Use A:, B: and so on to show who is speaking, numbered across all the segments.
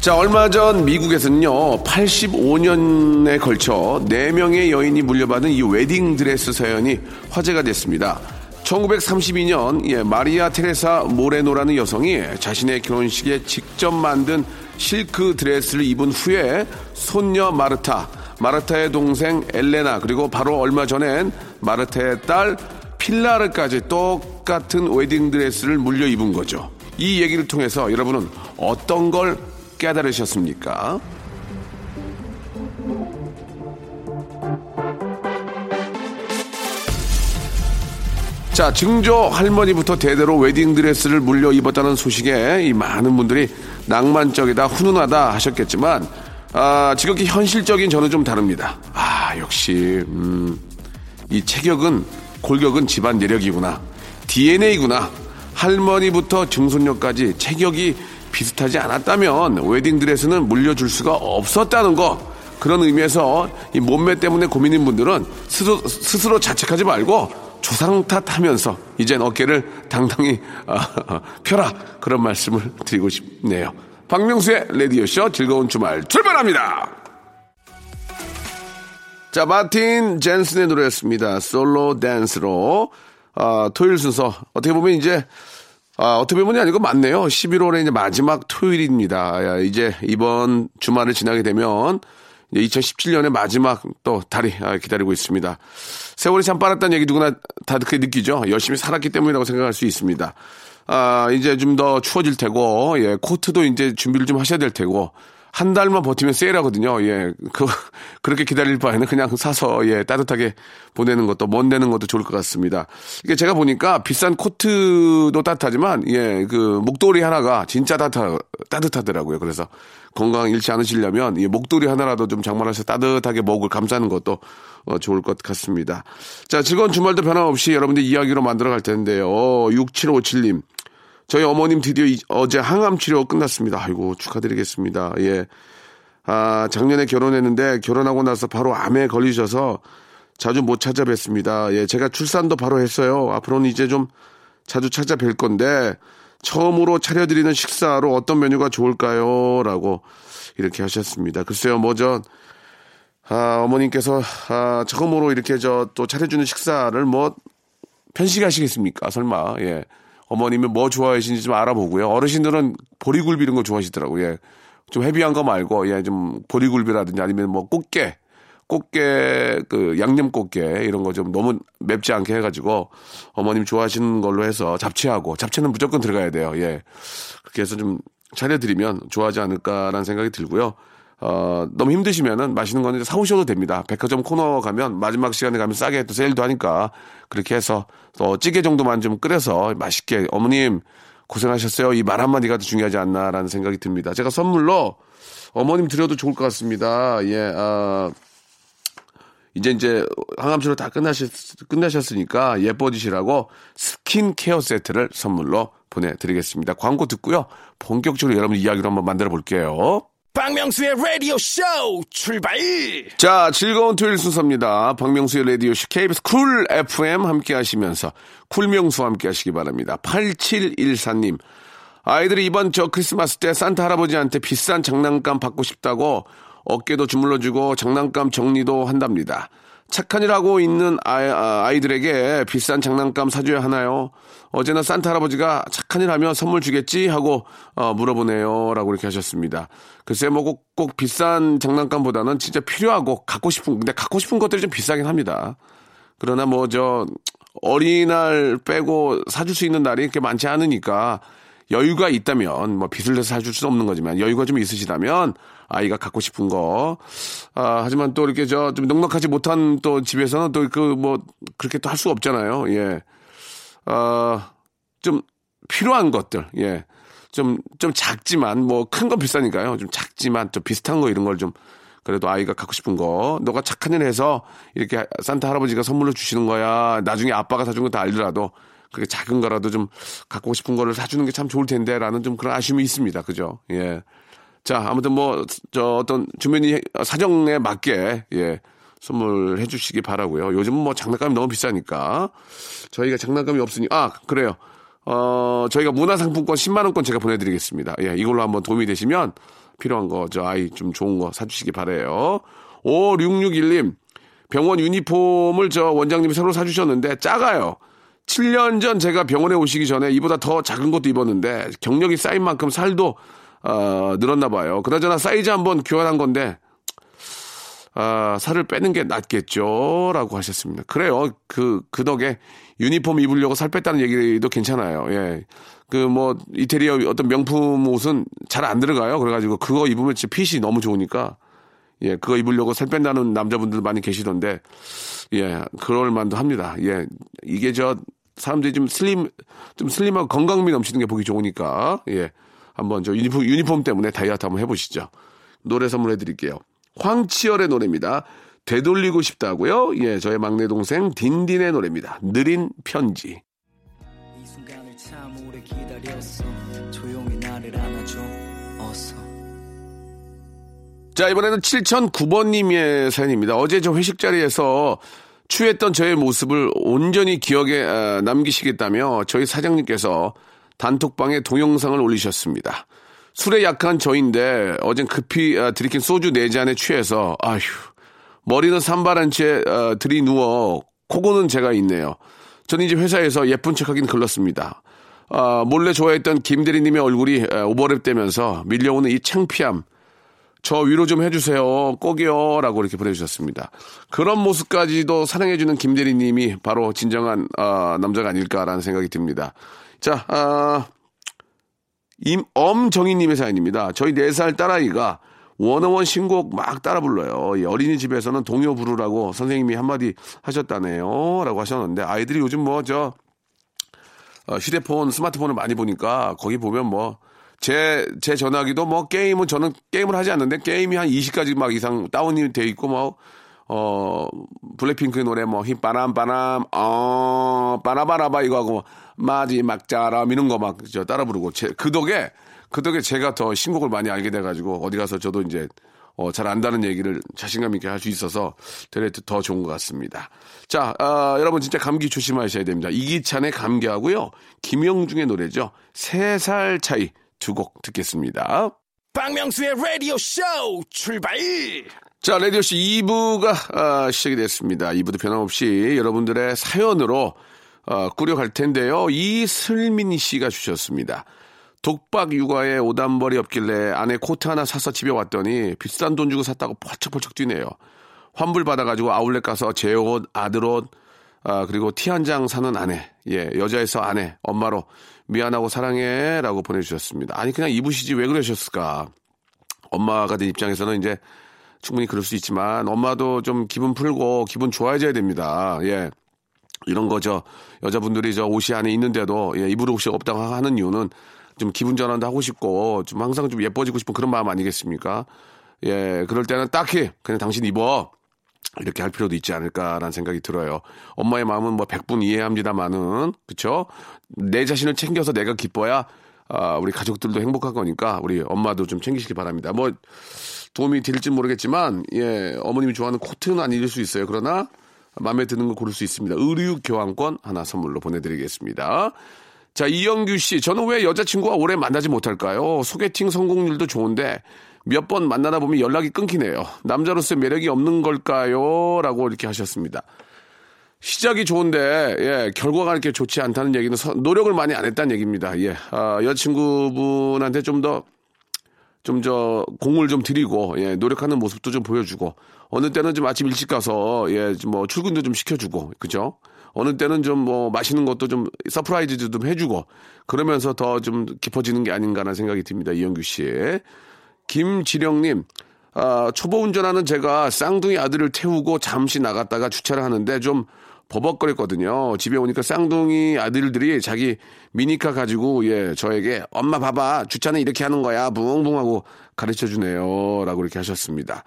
A: 자 얼마 전 미국에서는요 85년에 걸쳐 4명의 여인이 물려받은 이 웨딩 드레스 사연이 화제가 됐습니다 1932년 예, 마리아 테레사 모레노라는 여성이 자신의 결혼식에 직접 만든 실크 드레스를 입은 후에 손녀 마르타, 마르타의 동생 엘레나 그리고 바로 얼마 전엔 마르타의 딸 필라르까지 똑같은 웨딩 드레스를 물려 입은 거죠. 이 얘기를 통해서 여러분은 어떤 걸 깨달으셨습니까? 자, 증조 할머니부터 대대로 웨딩드레스를 물려 입었다는 소식에 이 많은 분들이 낭만적이다, 훈훈하다 하셨겠지만, 아, 지극히 현실적인 저는 좀 다릅니다. 아, 역시, 음, 이 체격은, 골격은 집안 내력이구나. DNA구나. 할머니부터 증손녀까지 체격이 비슷하지 않았다면 웨딩드레스는 물려줄 수가 없었다는 거. 그런 의미에서 이 몸매 때문에 고민인 분들은 스스로, 스스로 자책하지 말고 조상 탓하면서 이젠 어깨를 당당히 아, 펴라 그런 말씀을 드리고 싶네요. 박명수의 레디오쇼 즐거운 주말 출발합니다. 자 마틴 젠슨의 노래였습니다. 솔로 댄스로 아, 토요일 순서 어떻게 보면 이제 아, 어떻게 보면이 아니고 맞네요. 11월의 이제 마지막 토요일입니다. 야, 이제 이번 주말을 지나게 되면 2017년의 마지막 또 달이 아, 기다리고 있습니다. 세월이 참 빠랐다는 얘기 누구나 다 그렇게 느끼죠. 열심히 살았기 때문이라고 생각할 수 있습니다. 아, 이제 좀 더 추워질 테고, 예, 코트도 이제 준비를 좀 하셔야 될 테고, 한 달만 버티면 세일하거든요. 예, 그, 그렇게 기다릴 바에는 그냥 사서, 예, 따뜻하게 보내는 것도, 먼데는 것도 좋을 것 같습니다. 이게 제가 보니까 비싼 코트도 따뜻하지만, 예, 그, 목도리 하나가 진짜 따뜻하, 따뜻하더라고요. 그래서 건강 잃지 않으시려면, 이 목도리 하나라도 좀 장만하셔서 따뜻하게 목을 감싸는 것도 어, 좋을 것 같습니다. 자, 즐거운 주말도 변함없이 여러분들 이야기로 만들어 갈 텐데요. 6757님. 저희 어머님 드디어 이, 어제 항암 치료 끝났습니다. 아이고, 축하드리겠습니다. 예. 아, 작년에 결혼했는데 결혼하고 나서 바로 암에 걸리셔서 자주 못 찾아뵙습니다. 예, 제가 출산도 바로 했어요. 앞으로는 이제 좀 자주 찾아뵐 건데 처음으로 차려드리는 식사로 어떤 메뉴가 좋을까요? 라고 이렇게 하셨습니다. 글쎄요, 뭐저 아, 어머님께서 아, 처음으로 이렇게 저 또 차려주는 식사를 뭐 편식하시겠습니까? 설마 예. 어머님이 뭐 좋아하시는지 좀 알아보고요. 어르신들은 보리굴비 이런 거 좋아하시더라고요. 예. 좀 헤비한 거 말고 예, 좀 보리굴비라든지 아니면 뭐 꽃게 꽃게 그 양념 꽃게 이런 거 좀 너무 맵지 않게 해가지고 어머님 좋아하시는 걸로 해서 잡채하고 잡채는 무조건 들어가야 돼요. 예. 그렇게 해서 좀 차려드리면 좋아하지 않을까라는 생각이 들고요. 어, 너무 힘드시면은 맛있는 거는 사오셔도 됩니다. 백화점 코너 가면 마지막 시간에 가면 싸게 또 세일도 하니까 그렇게 해서 또 찌개 정도만 좀 끓여서 맛있게 어머님 고생하셨어요. 이 말 한마디가 더 중요하지 않나라는 생각이 듭니다. 제가 선물로 어머님 드려도 좋을 것 같습니다. 예, 아, 이제 이제 항암치료 다 끝나셨, 끝나셨으니까 예뻐지시라고 스킨케어 세트를 선물로 보내드리겠습니다. 광고 듣고요. 본격적으로 여러분 이야기로 한번 만들어 볼게요.
B: 박명수의 라디오 쇼 출발!
A: 자, 즐거운 토요일 순서입니다. 박명수의 라디오 쇼 KBS 쿨 FM 함께 하시면서 쿨명수와 함께 하시기 바랍니다. 8714님. 아이들이 이번 저 크리스마스 때 산타 할아버지한테 비싼 장난감 받고 싶다고 어깨도 주물러주고 장난감 정리도 한답니다. 착한 일 하고 있는 아이, 들에게 비싼 장난감 사줘야 하나요? 어제는 산타 할아버지가 착한 일 하면 선물 주겠지 하고 어, 물어보네요. 라고 이렇게 하셨습니다. 글쎄 뭐 꼭 꼭 비싼 장난감보다는 진짜 필요하고 갖고 싶은 근데 갖고 싶은 것들이 좀 비싸긴 합니다. 그러나 뭐 저 어린이날 빼고 사줄 수 있는 날이 그렇게 많지 않으니까 여유가 있다면 뭐 빚을 내서 사줄 수는 없는 거지만 여유가 좀 있으시다면 아이가 갖고 싶은 거. 아, 하지만 또 이렇게 저 좀 넉넉하지 못한 또 집에서는 또 그 뭐 그렇게 또 할수 없잖아요. 예. 아, 좀 필요한 것들. 예. 좀, 좀 작지만, 뭐, 큰 건 비싸니까요. 좀 작지만, 좀 비슷한 거 이런 걸 좀, 그래도 아이가 갖고 싶은 거, 너가 착한 일 해서 이렇게 산타 할아버지가 선물로 주시는 거야. 나중에 아빠가 사준 거 다 알더라도, 그게 작은 거라도 좀 갖고 싶은 거를 사주는 게 참 좋을 텐데, 라는 좀 그런 아쉬움이 있습니다. 그죠? 예. 자, 아무튼 뭐, 저 어떤 주변이 사정에 맞게, 예. 선물해 주시기 바라고요. 요즘은 뭐 장난감이 너무 비싸니까. 저희가 장난감이 없으니, 아, 그래요. 어, 저희가 문화상품권 10만원권 제가 보내드리겠습니다. 예, 이걸로 한번 도움이 되시면 필요한 거, 저 아이 좀 좋은 거 사주시기 바래요 5661님, 병원 유니폼을 저 원장님이 새로 사주셨는데 작아요. 7년 전 제가 병원에 오시기 전에 이보다 더 작은 것도 입었는데 경력이 쌓인 만큼 살도 어, 늘었나 봐요. 그나저나 사이즈 한번 교환한 건데 아, 살을 빼는 게 낫겠죠? 라고 하셨습니다. 그래요. 그, 그 덕에 유니폼 입으려고 살 뺐다는 얘기도 괜찮아요. 예. 그 뭐, 이태리어 어떤 명품 옷은 잘 안 들어가요. 그래가지고 그거 입으면 진짜 핏이 너무 좋으니까. 예, 그거 입으려고 살 뺀다는 남자분들 많이 계시던데. 예, 그럴 만도 합니다. 예. 이게 저, 사람들이 좀 슬림, 좀 슬림하고 건강미 넘치는 게 보기 좋으니까. 예. 한번 저 유니폼, 유니폼 때문에 다이어트 한번 해보시죠. 노래 선물해 드릴게요. 황치열의 노래입니다. 되돌리고 싶다고요? 예, 저의 막내 동생 딘딘의 노래입니다. 느린 편지.
C: 이 순간을 참 오래 기다렸어 조용히 나를 안아줘 어서
A: 자, 이번에는 7009번님의 사연입니다. 어제 저 회식 자리에서 취했던 저의 모습을 온전히 기억에 아, 남기시겠다며 저희 사장님께서 단톡방에 동영상을 올리셨습니다. 술에 약한 저인데 어젠 급히 아, 들이킨 소주 네 잔에 취해서 아휴 머리는 산발한 채 아, 들이 누워 코고는 제가 있네요. 저는 이제 회사에서 예쁜 척하긴 글렀습니다. 아, 몰래 좋아했던 김대리님의 얼굴이 아, 오버랩되면서 밀려오는 이 창피함 저 위로 좀 해주세요. 꼭이요. 라고 이렇게 보내주셨습니다. 그런 모습까지도 사랑해주는 김대리님이 바로 진정한, 아, 남자가 아닐까라는 생각이 듭니다. 자, 아, 임, 엄정희님의 사연입니다. 저희 4살 딸아이가 원어원 신곡 막 따라 불러요. 이 어린이집에서는 동요 부르라고 선생님이 한마디 하셨다네요. 라고 하셨는데, 아이들이 요즘 뭐, 저, 어, 휴대폰, 스마트폰을 많이 보니까 거기 보면 뭐, 제, 제 전화기도 뭐 게임은 저는 게임을 하지 않는데 게임이 한 20가지 막 이상 다운이 돼 있고 뭐, 어, 블랙핑크의 노래 뭐, 힙바람, 바람, 어, 바라바라바 이거 하고, 마지막 자람 이런 거 막 저 따라 부르고, 제, 그 덕에, 그 덕에 제가 더 신곡을 많이 알게 돼가지고, 어디 가서 저도 이제, 어, 잘 안다는 얘기를 자신감 있게 할 수 있어서 되레 더 좋은 것 같습니다. 자, 아, 여러분 진짜 감기 조심하셔야 됩니다. 이기찬의 감기하고요. 김영중의 노래죠. 세 살 차이 두 곡 듣겠습니다.
B: 박명수의 라디오 쇼 출발!
A: 자, 라디오씨 2부가 아, 시작이 됐습니다. 2부도 변함없이 여러분들의 사연으로 어, 꾸려갈 텐데요. 이슬민 씨가 주셨습니다. 독박 육아에 오단벌이 없길래 아내 코트 하나 사서 집에 왔더니 비싼 돈 주고 샀다고 펄쩍펄쩍 뛰네요. 환불 받아가지고 아울렛 가서 제 옷, 아들 옷, 아, 그리고 티 한 장 사는 아내, 예, 여자에서 아내, 엄마로 미안하고 사랑해 라고 보내주셨습니다. 아니, 그냥 입으시지 왜 그러셨을까? 엄마가 된 입장에서는 이제 충분히 그럴 수 있지만 엄마도 좀 기분 풀고 기분 좋아져야 됩니다. 예. 이런 거죠. 여자분들이 저 옷이 안에 있는데도 예, 입을 옷이 없다고 하는 이유는 좀 기분 전환도 하고 싶고 좀 항상 좀 예뻐지고 싶은 그런 마음 아니겠습니까? 예, 그럴 때는 딱히 그냥 당신 입어. 이렇게 할 필요도 있지 않을까라는 생각이 들어요. 엄마의 마음은 뭐 100분 이해합니다만은, 그쵸? 내 자신을 챙겨서 내가 기뻐야, 아, 우리 가족들도 행복할 거니까, 우리 엄마도 좀 챙기시기 바랍니다. 뭐, 도움이 될지 모르겠지만, 예, 어머님이 좋아하는 코트는 아닐 수 있어요. 그러나, 마음에 드는 거 고를 수 있습니다. 의류 교환권 하나 선물로 보내드리겠습니다. 자, 이영규 씨, 저는 왜 여자친구와 오래 만나지 못할까요? 소개팅 성공률도 좋은데 몇 번 만나다 보면 연락이 끊기네요. 남자로서의 매력이 없는 걸까요? 라고 이렇게 하셨습니다. 시작이 좋은데, 예, 결과가 이렇게 좋지 않다는 얘기는 서- 노력을 많이 안 했다는 얘기입니다. 예, 아, 여자친구분한테 좀 더, 좀 저, 공을 좀 드리고, 예, 노력하는 모습도 좀 보여주고, 어느 때는 좀 아침 일찍 가서, 예, 좀 뭐, 출근도 좀 시켜주고, 그죠? 어느 때는 좀 뭐, 맛있는 것도 좀, surprise도 좀 해주고, 그러면서 더 좀 깊어지는 게 아닌가라는 생각이 듭니다. 이영규 씨. 김지령님, 아, 초보 운전하는 제가 쌍둥이 아들을 태우고 잠시 나갔다가 주차를 하는데 좀 버벅거렸거든요. 집에 오니까 쌍둥이 아들들이 자기 미니카 가지고 예 저에게 엄마 봐봐 주차는 이렇게 하는 거야 붕붕하고 가르쳐 주네요. 라고 이렇게 하셨습니다.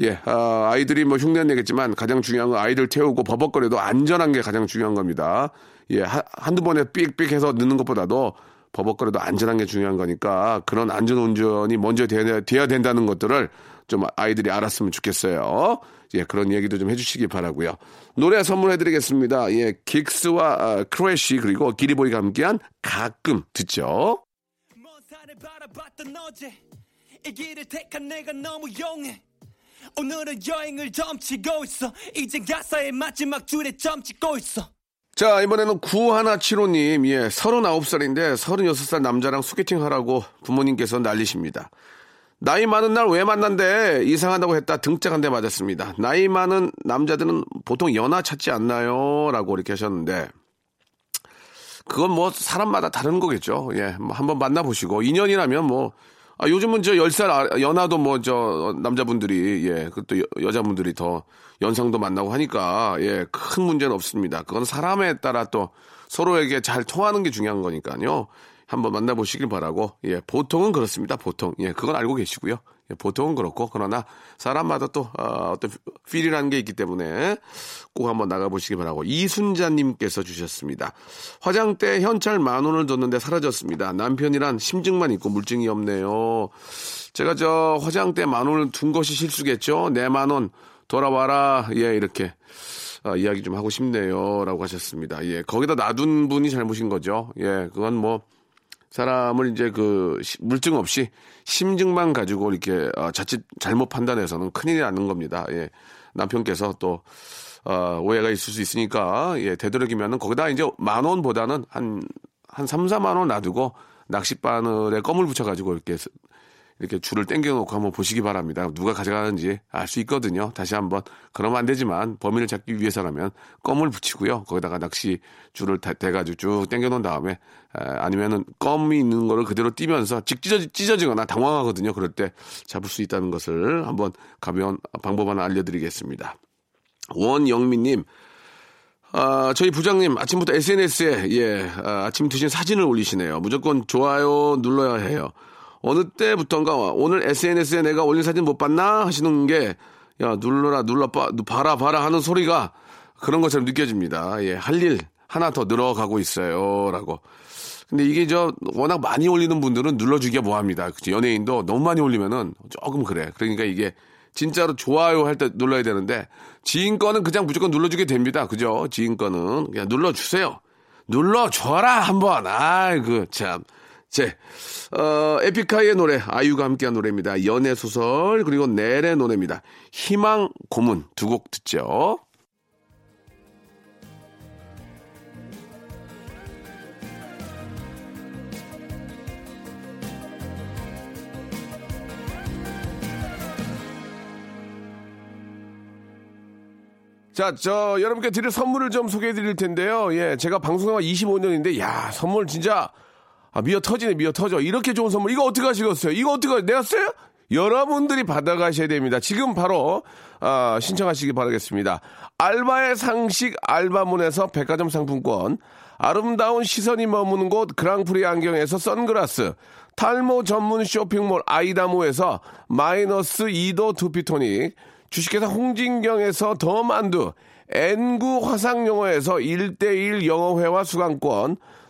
A: 예, 아, 아이들이 뭐 흉내 내겠지만 가장 중요한 건 아이들 태우고 버벅거려도 안전한 게 가장 중요한 겁니다. 예, 하, 한두 번에 삑삑 해서 늦는 것보다도 버벅거려도 안전한 게 중요한 거니까 그런 안전 운전이 먼저 돼야, 돼야 된다는 것들을 좀 아이들이 알았으면 좋겠어요. 예, 그런 얘기도 좀 해주시기 바라고요. 노래 선물해드리겠습니다. 예, 긱스와 아, 크래쉬 그리고 기리보이가 함께한 가끔 듣죠.
C: 먼 산을 바라봤던 어제 이 길을 택한 내가 너무 용해 오늘은 여행을 점치고 있어 이젠 가사의 마지막 줄에 점 찍고 있어
A: 자, 이번에는 9175님, 예, 39살인데 36살 남자랑 소개팅 하라고 부모님께서 난리십니다. 나이 많은 날 왜 만난대? 이상하다고 했다 등짝 한 대 맞았습니다. 나이 많은 남자들은 보통 연하 찾지 않나요? 라고 이렇게 하셨는데, 그건 뭐 사람마다 다른 거겠죠. 예, 뭐 한번 만나보시고, 인연이라면 뭐, 아, 요즘은 저 10살 연하도 뭐 저 남자분들이, 예, 그것도 여, 여자분들이 더 연상도 만나고 하니까, 예, 큰 문제는 없습니다. 그건 사람에 따라 또 서로에게 잘 통하는 게 중요한 거니까요. 한번 만나보시길 바라고, 예, 보통은 그렇습니다. 보통. 예, 그건 알고 계시고요. 예, 보통은 그렇고, 그러나 사람마다 또, 어, 어떤 필이라는 게 있기 때문에 꼭 한번 나가보시기 바라고. 이순자님께서 주셨습니다. 화장대 현찰 만 원을 뒀는데 사라졌습니다. 남편이란 심증만 있고 물증이 없네요. 제가 저 화장대 만 원을 둔 것이 실수겠죠? 내 만 원 돌아와라. 예, 이렇게. 아, 이야기 좀 하고 싶네요. 라고 하셨습니다. 예, 거기다 놔둔 분이 잘못인 거죠. 예, 그건 뭐, 사람을 이제 그 시- 물증 없이 심증만 가지고 이렇게 어, 자칫 잘못 판단해서는 큰일이 나는 겁니다. 예. 남편께서 또 어, 오해가 있을 수 있으니까 예, 되도록이면은 거기다 이제 만 원보다는 한한 3, 4만 원 놔두고 낚싯바늘에 껌을 붙여 가지고 이렇게 스- 이렇게 줄을 당겨 놓고 한번 보시기 바랍니다. 누가 가져가는지 알 수 있거든요. 다시 한번 그러면 안 되지만 범인을 잡기 위해서라면 껌을 붙이고요. 거기다가 낚시 줄을 다- 대가지고 쭉 당겨 놓은 다음에 에, 아니면은 껌이 있는 거를 그대로 띄면서 직 찢어, 찢어지거나 당황하거든요. 그럴 때 잡을 수 있다는 것을 한번 가벼운 방법 하나 알려드리겠습니다. 원영민님, 아, 저희 부장님 아침부터 SNS에 예, 아, 아침 드신 사진을 올리시네요. 무조건 좋아요 눌러야 해요. 어느 때부턴가 오늘 SNS에 내가 올린 사진 못 봤나 하시는 게 야, 눌러라 눌러 봐, 봐라 봐라 하는 소리가 그런 것처럼 느껴집니다. 예, 할 일 하나 더 늘어가고 있어요라고. 근데 이게 저 워낙 많이 올리는 분들은 눌러주기가 뭐합니다. 그치? 연예인도 너무 많이 올리면은 조금 그래. 그러니까 이게 진짜로 좋아요 할 때 눌러야 되는데 지인 거는 그냥 무조건 눌러주게 됩니다. 그죠? 지인 거는 그냥 눌러주세요. 눌러줘라 한번. 아이고 참. 제 어, 에픽하이의 노래 아이유가 함께한 노래입니다. 연애 소설 그리고 넬의 노래입니다. 희망 고문 두 곡 듣죠. 자, 저 여러분께 드릴 선물을 좀 소개해 드릴 텐데요. 예, 제가 방송한 25년인데 야, 선물 진짜 아, 미어 터지네, 미어 터져. 이렇게 좋은 선물 이거 어떻게 하시겠어요? 이거 어떻게 내가 써요? 여러분들이 받아가셔야 됩니다. 지금 바로 아, 신청하시기 바라겠습니다. 알바의 상식 알바문에서 백화점 상품권, 아름다운 시선이 머무는 곳 그랑프리 안경에서 선글라스, 탈모 전문 쇼핑몰 아이다모에서 마이너스 2도 두피토닉, 주식회사 홍진경에서 더 만두, N구 화상영어에서 1대1 영어회화 수강권,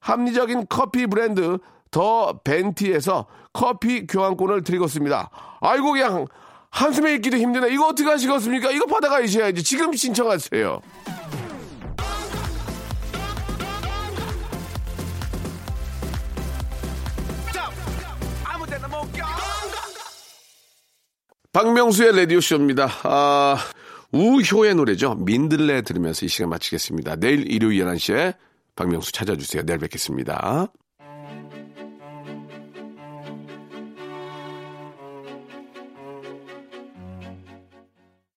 A: 합리적인 커피 브랜드 더 벤티에서 커피 교환권을 드리고 있습니다. 아이고 그냥 한숨에 읽기도 힘드네. 이거 어떻게 하시겠습니까? 이거 받아가셔야지. 지금 신청하세요. 박명수의 라디오쇼입니다. 아, 우효의 노래죠. 민들레 들으면서 이 시간 마치겠습니다. 내일 일요일 11시에 박명수 찾아주세요. 내일 뵙겠습니다.